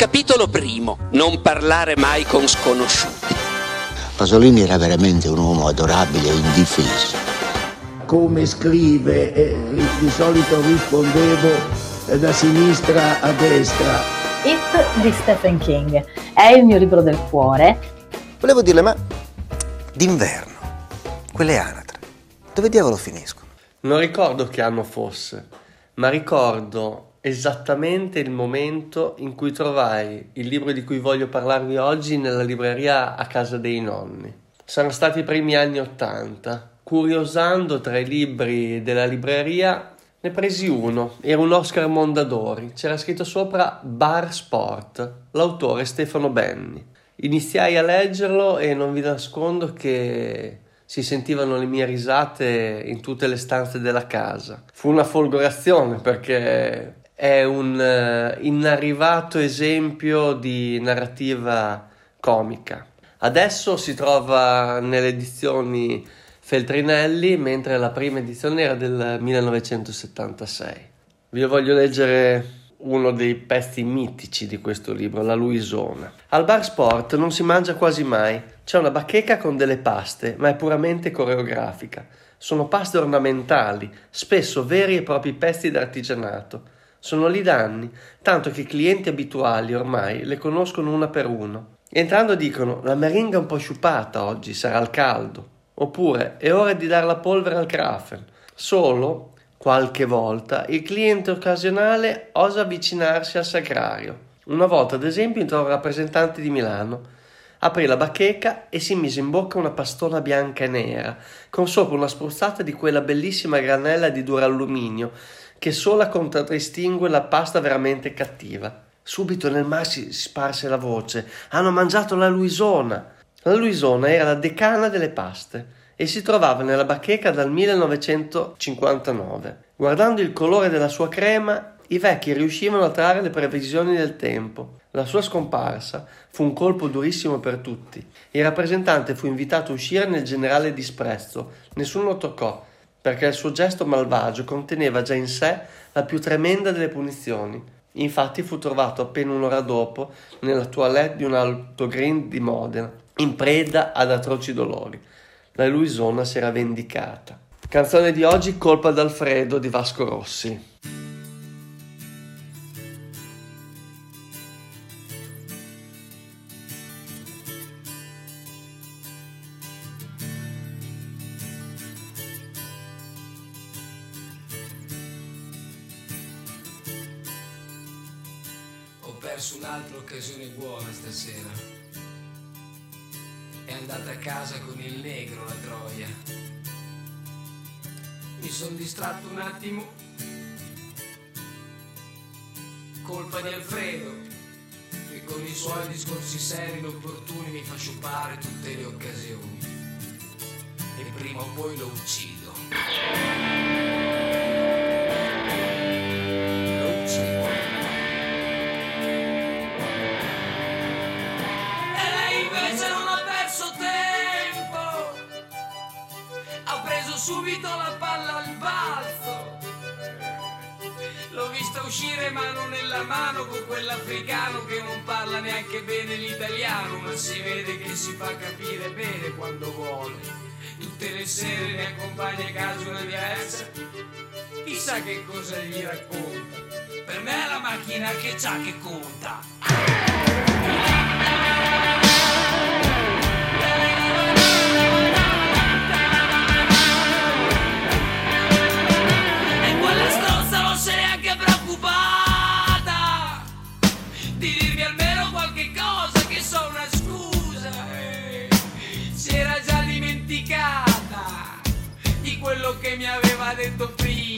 Capitolo primo. Non parlare mai con sconosciuti. Pasolini era veramente un uomo adorabile e indifeso. Come scrive, eh, di solito rispondevo eh, da sinistra a destra. It di Stephen King è il mio libro del cuore. Volevo dirle, ma d'inverno, quelle anatre, dove diavolo finiscono? Non ricordo che anno fosse, ma ricordo esattamente il momento in cui trovai il libro di cui voglio parlarvi oggi nella libreria a casa dei nonni. Saranno stati i primi anni Ottanta. Curiosando tra i libri della libreria ne presi uno, era un Oscar Mondadori, c'era scritto sopra Bar Sport, l'autore Stefano Benni. Iniziai a leggerlo e non vi nascondo che si sentivano le mie risate in tutte le stanze della casa. Fu una folgorazione perché è un uh, inarrivato esempio di narrativa comica. Adesso si trova nelle edizioni Feltrinelli, mentre la prima edizione era del 1976. Vi voglio leggere uno dei pezzi mitici di questo libro, La Luisona. Al bar sport non si mangia quasi mai, c'è una bacheca con delle paste, ma è puramente coreografica. Sono paste ornamentali, spesso veri e propri pezzi d'artigianato. Sono lì da anni, tanto che i clienti abituali ormai le conoscono una per uno. Entrando dicono: La meringa è un po' sciupata oggi, sarà al caldo. Oppure è ora di dare la polvere al Krafen. Solo, qualche volta, il cliente occasionale osa avvicinarsi al sagrario. Una volta, ad esempio, entrò un rappresentante di Milano. Aprì la bacheca e si mise in bocca una pastona bianca e nera, con sopra una spruzzata di quella bellissima granella di duralluminio che sola contraddistingue la pasta veramente cattiva. Subito nel mar si sparse la voce: Hanno mangiato la Luisona! La Luisona era la decana delle paste e si trovava nella bacheca dal 1959. Guardando il colore della sua crema, i vecchi riuscivano a trarre le previsioni del tempo. La sua scomparsa fu un colpo durissimo per tutti. Il rappresentante fu invitato a uscire nel generale disprezzo. Nessuno toccò perché il suo gesto malvagio conteneva già in sé la più tremenda delle punizioni. Infatti fu trovato appena un'ora dopo nella toilette di un autogrill di Modena, in preda ad atroci dolori. La Luisona si era vendicata. Canzone di oggi Colpa d'Alfredo di Vasco Rossi. Perso un'altra occasione buona stasera. È andata a casa con il negro la troia. Mi sono distratto un attimo. Colpa di Alfredo, che con i suoi discorsi seri e opportuni mi fa sciupare tutte le occasioni. E prima o poi lo uccido. Subito la palla al balzo. L'ho vista uscire mano nella mano con quell'africano che non parla neanche bene l'italiano, ma si vede che si fa capire bene quando vuole. Tutte le sere mi accompagna a casa una diversa, chissà che cosa gli racconta. Per me è la macchina che c'ha che conta. Quello che mi aveva detto prima